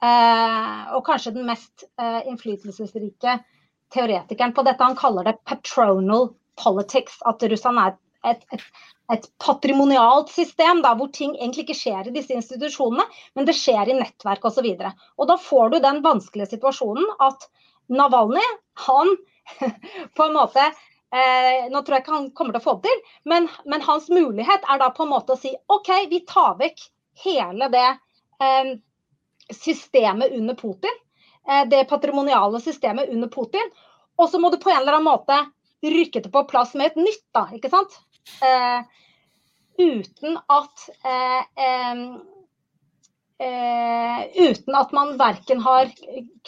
Eh, og kanskje den mest innflytelsesrike teoretikeren på dette, han kaller det patronal politics. At Russland er et, et, et patrimonialt system da, hvor ting egentlig ikke skjer i disse institusjonene, men det skjer i nettverk osv. Da får du den vanskelige situasjonen at Navalny, han på en måte eh, Nå tror jeg ikke han kommer til å få det til, men, men, hans mulighet er da på en måte å si OK, vi tar vekk hele det eh, systemet under Putin. Eh, det patrimoniale systemet under Putin. Og så må du på en eller annen måte rykke det på plass med et nytt, da. Ikke sant? Eh, uten at eh, eh, uten at man verken har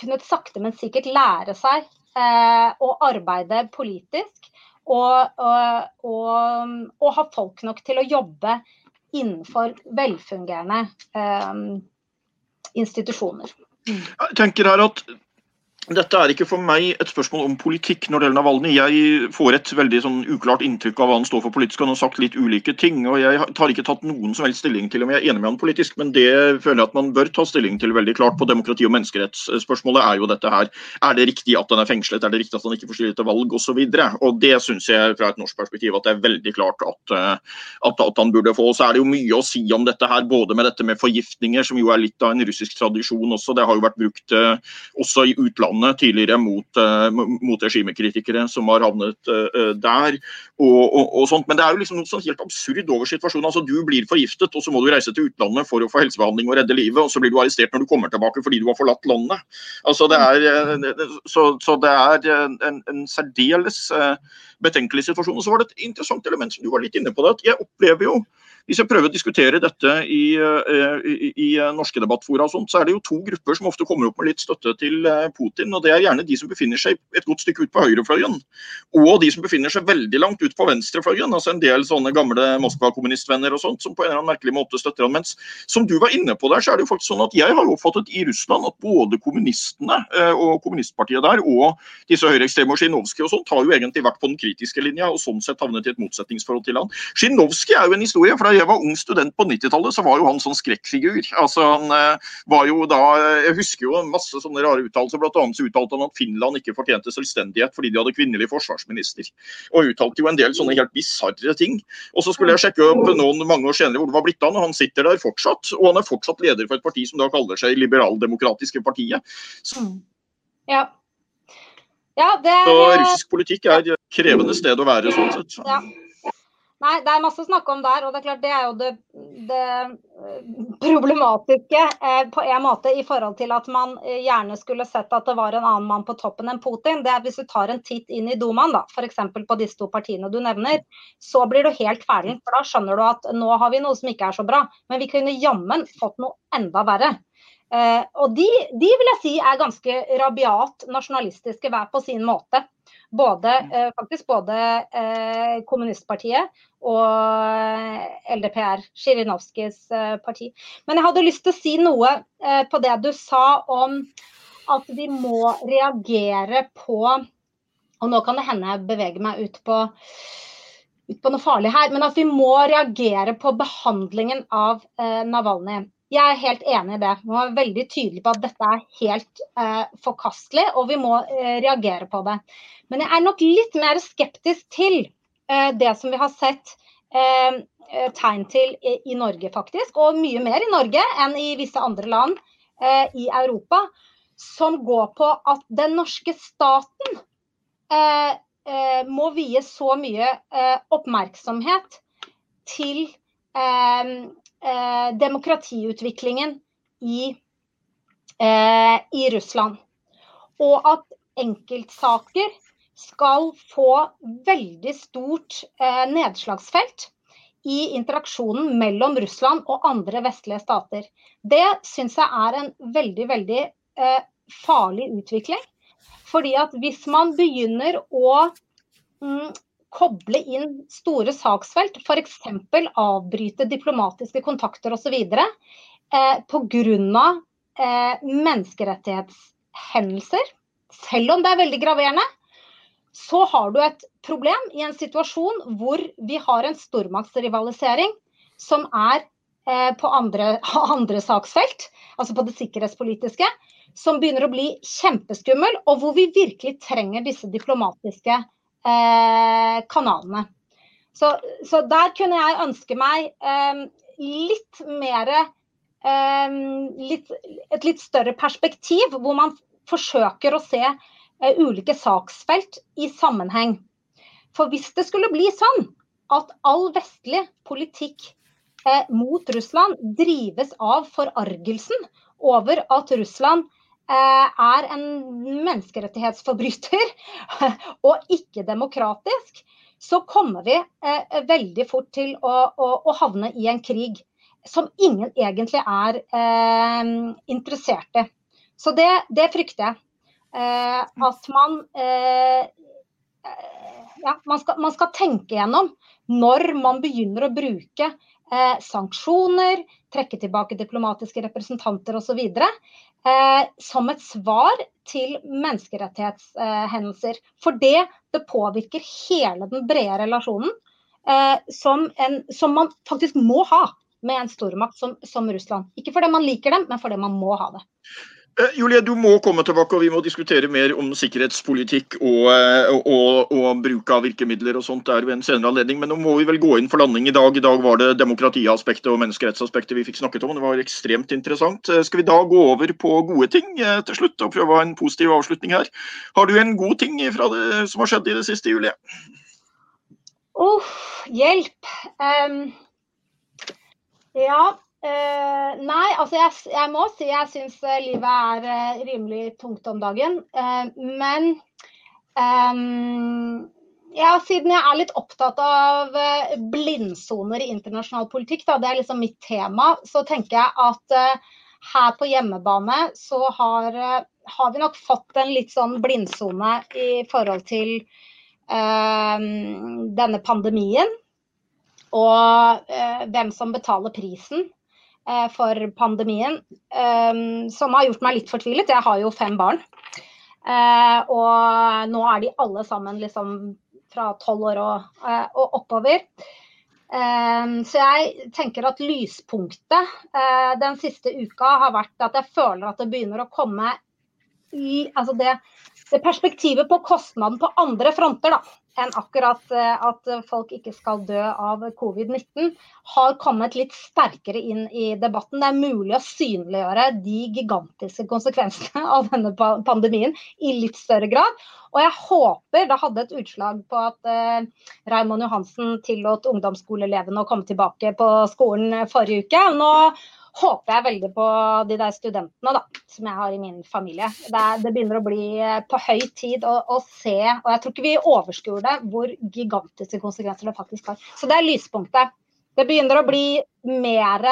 kunnet sakte, men sikkert lære seg å arbeide politisk og, og, og, og, ha folk nok til å jobbe innenfor velfungerende institusjoner.
Jeg tenker her at dette er ikke for meg et spørsmål om politikk når det gjelder Navalny. Jeg får et veldig sånn uklart inntrykk av hva han står for politisk. Han har sagt litt ulike ting. og Jeg har ikke tatt noen som helst stilling til om jeg er enig med han politisk, men det føler jeg at man bør ta stilling til veldig klart på demokrati- og menneskerettsspørsmålet er jo dette her. Er det riktig at han er fengslet, er det riktig at han ikke får stille til valg osv. Det syns jeg fra et norsk perspektiv at det er veldig klart at, eh, at, at han burde få. Så er det jo mye å si om dette her, både med dette med forgiftninger, som jo er litt av en russisk tradisjon også. Det har jo vært brukt eh, også i utlandet utlandet tidligere mot, uh, mot regimekritikere som har havnet uh, der. Og, og, og, sånt. Men det er jo liksom noe sånn helt absurd over situasjonen. altså Du blir forgiftet, og så må du reise til utlandet for å få helsebehandling og redde livet, og så blir du arrestert når du kommer tilbake fordi du har forlatt landet. Altså det er, så, så det er en, en særdeles betenkelig situasjon. Og så var det et interessant element som du var litt inne på. det, at Jeg opplever jo hvis jeg prøver å diskutere dette i, eh, i, i norske debattfora, og sånt, så er det jo to grupper som ofte kommer opp med litt støtte til eh, Putin. og Det er gjerne de som befinner seg et godt stykke ut på høyrefløyen, og de som befinner seg veldig langt ut på venstrefløyen. altså En del sånne gamle Moskva-kommunistvenner og sånt, som på en eller annen merkelig måte støtter han. Mens som du var inne på der, så er det jo faktisk sånn at jeg har oppfattet i Russland at både kommunistene eh, og kommunistpartiet der, og disse høyreekstreme og Zjinovskij og sånt, har jo egentlig vært på den kritiske linja, og sånn sett havnet i et motsetningsforhold til han. Zjinovskij er jo en historie. for jeg var ung student på 90-tallet, så var jo han sånn skrekkfigur. Altså, han eh, var jo da Jeg husker jo masse sånne rare uttalelser. Blant annet så uttalte han at Finland ikke fortjente selvstendighet fordi de hadde kvinnelig forsvarsminister. Og uttalte jo en del sånne helt bisarre ting. Og så skulle jeg sjekke opp noen mange år senere hvor det var blitt av, og han sitter der fortsatt. Og han er fortsatt leder for et parti som da kaller seg Liberaldemokratiske partiet. Så,
mm. ja. Ja, er...
Så russisk politikk er et krevende sted å være sånn sett.
Ja. Nei, det er masse å snakke om der. Og det er klart det er jo det, det eh, problematiske eh, på en måte i forhold til at man eh, gjerne skulle sett at det var en annen mann på toppen enn Putin. Det er Hvis du tar en titt inn i Dumaen, da, f.eks. på disse to partiene du nevner, så blir du helt ferdig. For da skjønner du at nå har vi noe som ikke er så bra. Men vi kunne jammen fått noe enda verre. Eh, og de, de, vil jeg si er ganske rabiat nasjonalistiske hver på sin måte. Både, uh, faktisk både uh, kommunistpartiet og LDPR, Sjirinovskijs parti. Men jeg hadde lyst til å si noe på det du sa om at vi må reagere på Og nå kan det hende jeg beveger meg ut på ut på noe farlig her, men at vi må reagere på behandlingen av eh, Navalny. Jeg er helt enig i det. Vi må være veldig tydelige på at dette er helt eh, forkastelig, og vi må eh, reagere på det. Men jeg er nok litt mer skeptisk til eh, det som vi har sett eh, eh, tegn til i, i, Norge, faktisk. Og mye mer i Norge enn i visse andre land i Europa. Som går på at den norske staten eh, eh, må vie så mye eh, oppmerksomhet til eh, eh, demokratiutviklingen i, eh, i, Russland. Og at enkeltsaker skal få veldig stort nedslagsfelt i interaksjonen mellom Russland og andre vestlige stater. Det syns jeg er en veldig, veldig farlig utvikling. Fordi at hvis man begynner å mm, koble inn store saksfelt, f.eks. avbryte diplomatiske kontakter osv. Eh, pga. Eh, menneskerettighetshendelser, selv om det er veldig graverende, så har du et problem i en situasjon hvor vi har en stormaktsrivalisering som er eh, på andre, andre saksfelt, altså på det sikkerhetspolitiske, som begynner å bli kjempeskummel, og hvor vi virkelig trenger disse diplomatiske eh, kanalene. Så, så, der kunne jeg ønske meg eh, litt mer eh, litt, Et litt større perspektiv, hvor man forsøker å se eh, ulike saksfelt i sammenheng. For hvis det skulle bli sånn at all vestlig politikk eh, mot Russland drives av forargelsen over at Russland er en menneskerettighetsforbryter og ikke demokratisk, så kommer vi eh, veldig fort til å, å, å, havne i en krig som ingen egentlig er eh, interessert i. Så det, det frykter jeg. Eh, at man eh, ja, man skal, man skal, tenke gjennom når man begynner å bruke eh, sanksjoner, trekke tilbake diplomatiske representanter osv. Eh, som et svar til menneskerettighetshendelser. For det, det påvirker hele den brede relasjonen eh, som, en, som, man faktisk må ha med en stormakt som, som Russland. Ikke fordi man liker dem, men fordi man må ha det.
Eh, Julie, du må komme tilbake, og vi må diskutere mer om sikkerhetspolitikk og, eh, og, og, bruk av virkemidler og sånt der ved en senere anledning. Men nå må vi vel gå inn for landing i dag. I dag var det demokratiaspektet og menneskerettsaspektet vi fikk snakket om. Det var ekstremt interessant. Eh, skal vi da gå over på gode ting til slutt, og prøve å ha en positiv avslutning her? Har du en god ting fra det som har skjedd i det siste, Julie?
Uff, hjelp. Um, ja, Uh, nei, altså jeg, jeg, må si jeg syns uh, livet er uh, rimelig tungt om dagen. men um, ja, siden jeg er litt opptatt av blindsoner i internasjonal politikk, da, det er liksom mitt tema, så tenker jeg at her på hjemmebane så har, har, vi nok fått en litt sånn blindsone i forhold til denne pandemien. Og hvem som betaler prisen Eh, for pandemien, ehm, som har gjort meg litt fortvilet. Jeg har jo fem barn. Eh, og nå er de alle sammen liksom fra tolv år og, eh, og, oppover. Så jeg tenker at lyspunktet den siste uka har vært at jeg føler at det begynner å komme i Altså det perspektivet på kostnaden på andre fronter, da enn akkurat eh, at folk ikke skal dø av covid-19, har kommet litt sterkere inn i debatten. Det er mulig å synliggjøre de gigantiske konsekvensene av denne pandemien i litt større grad. Og jeg håper det hadde et utslag på at eh, Raymond Johansen tillot ungdomsskoleelevene å komme tilbake på skolen forrige uke. Nå håper jeg veldig på de der studentene da, som jeg har i min familie. Det, det begynner å bli eh, på høy tid å, å, se, og jeg tror ikke vi overskuer det, hvor gigantiske konsekvenser det faktisk har. Så det er lyspunktet. Det begynner å bli mer,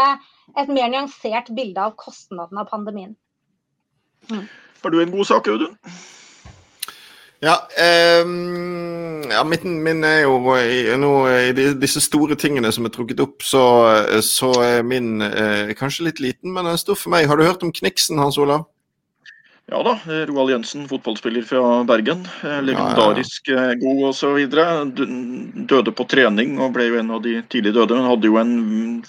et mer nyansert bilde av kostnadene av pandemien.
Mm. Har du en god sak, Audun?
Ja, um, ja min, min, er jo i, nå, i disse store tingene som er trukket opp, så, så er min eh, kanskje litt liten, men den er stor for meg. Har du hørt om Kniksen, Hans Olav?
Ja da, Roald Jensen, fotballspiller fra Bergen. Eh, legendarisk ja, ja. Eh, god osv. Døde på trening og ble jo en av de tidlig døde. Hun hadde jo en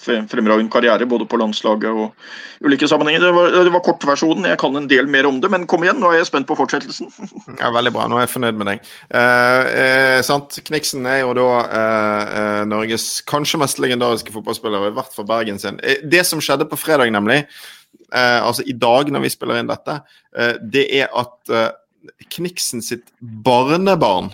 fremragende karriere både på landslaget og ulike sammenhenger. Det var, det var kortversjonen, jeg kan en del mer om det, men kom igjen, nå er jeg spent på fortsettelsen.
Ja, Veldig bra, nå er jeg fornøyd med deg. Eh, eh, sant, Kniksen er jo da eh, Norges kanskje mest legendariske fotballspiller, i hvert fall Bergen sin. Det som skjedde på fredag, nemlig eh, altså i dag når vi spiller inn dette, eh, det er at eh, Kniksen sitt barnebarn,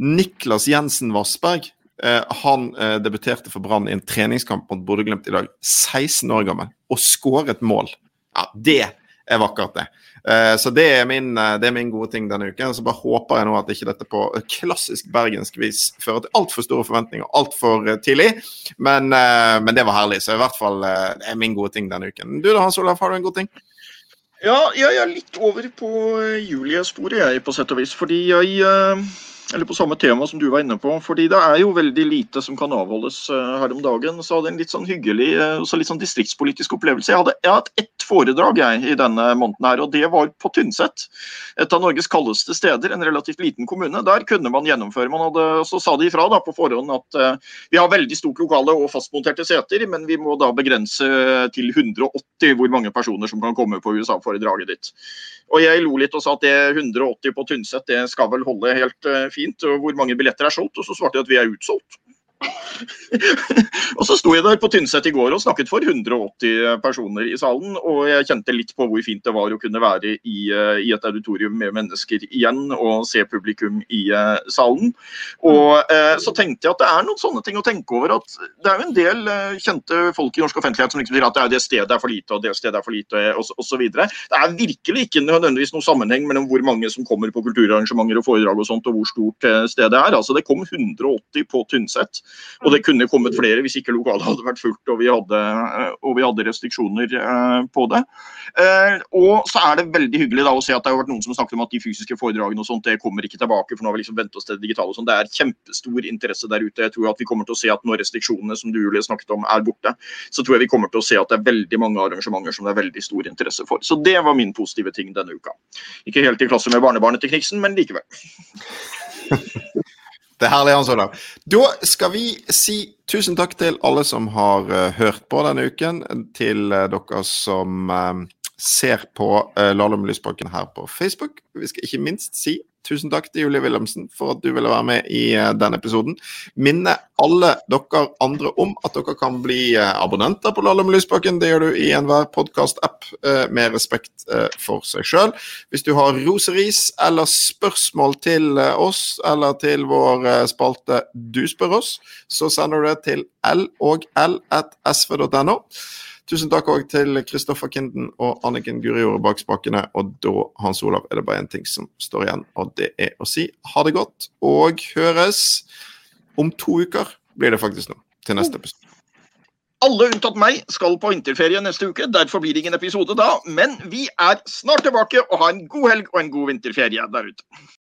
Niklas Jensen Vassberg, eh, han eh, debuterte for Brann i en treningskamp mot Bodø-Glimt i dag, 16 år gammel, og skåret mål. Ja, det er vakkert, det. Eh, så det er, min, eh, det er, min, gode ting denne uken. Så bare håper jeg nå at ikke dette på klassisk bergensk vis fører til altfor store forventninger altfor eh, tidlig. Men, men, det var herlig. Så i hvert fall det er min gode ting denne uken. Du da, Hans Olaf, har du en god ting?
Ja, jeg er litt over på Julie-sporet, jeg, på sett og vis. Fordi jeg eller på samme tema som du var inne på. fordi det er jo veldig lite som kan avholdes uh, her om dagen. Så hadde jeg en litt sånn hyggelig uh, så litt sånn distriktspolitisk opplevelse. Jeg hadde, jeg ett foredrag jeg, i denne måneden her, og det var på Tynset. Et av Norges kaldeste steder, en relativt liten kommune. Der kunne man gjennomføre. Man hadde, så sa de ifra da, på forhånd at uh, vi har veldig stort lokale og fastmonterte seter, men vi må da begrense til 180 hvor mange personer som kan komme på USA-foredraget ditt. Og jeg lo litt og sa at det 180 på Tynset det skal vel holde helt fint fint, og hvor mange billetter er solgt? Og så svarte jeg at vi er utsolgt. og så sto jeg der på Tynset i går og snakket for 180 personer i salen. Og jeg kjente litt på hvor fint det var å kunne være i, eh, i et auditorium med mennesker igjen og se publikum i uh, salen. Og uh, så tenkte jeg at det er noen sånne ting å tenke over. At det er jo en del uh, kjente folk i norsk offentlighet som liksom sier at det, er det stedet er for lite og det stedet er for lite osv. Det er virkelig ikke nødvendigvis noen sammenheng mellom hvor mange som kommer på kulturarrangementer og foredrag og sånt, og hvor stort stedet er. Altså Det kom 180 på Tynset. Og det kunne kommet flere hvis ikke lokalet hadde vært fullt og vi hadde, og vi hadde restriksjoner eh, på det. Eh, og så er det veldig hyggelig da å se at det har vært noen som snakket om at de fysiske foredragene og sånt, det kommer ikke tilbake, for nå har vi liksom vent oss til det digitale. og sånt. Det er kjempestor interesse der ute. Jeg tror at vi kommer til å se at når restriksjonene som du Julie snakket om er borte, så tror jeg vi kommer til å se at det er veldig mange arrangementer som det er veldig stor interesse for. Så det var min positive ting denne uka. Ikke helt i klasse med barnebarnet til Kniksen, men likevel.
Det er herlig, Hans Olav. Da skal vi si tusen takk til alle som har uh, hørt på denne uken. Til uh, dere som uh, ser på uh, Lahlum Lysbakken her på Facebook. Vi skal ikke minst si Tusen takk til Julie Wilhelmsen for at du ville være med i uh, denne episoden. Minne alle dere andre om at dere kan bli uh, abonnenter på Lahlum Lysbakken. Det gjør du i enhver podkast-app uh, med respekt for seg sjøl. Hvis du har roseris eller spørsmål til oss eller til vår spalte Du spør oss, så sender du det til l. Tusen takk òg til Kristoffer Kinden og Anniken Guriore bak spakene. Og da, Hans Olav, er det bare én ting som står igjen, og det er å si ha det godt og høres om to uker, blir det faktisk nå, til neste episode.
Alle unntatt meg skal på vinterferie neste uke, derfor blir det ingen episode da. Men vi er snart tilbake, og ha en god helg og en god vinterferie der ute.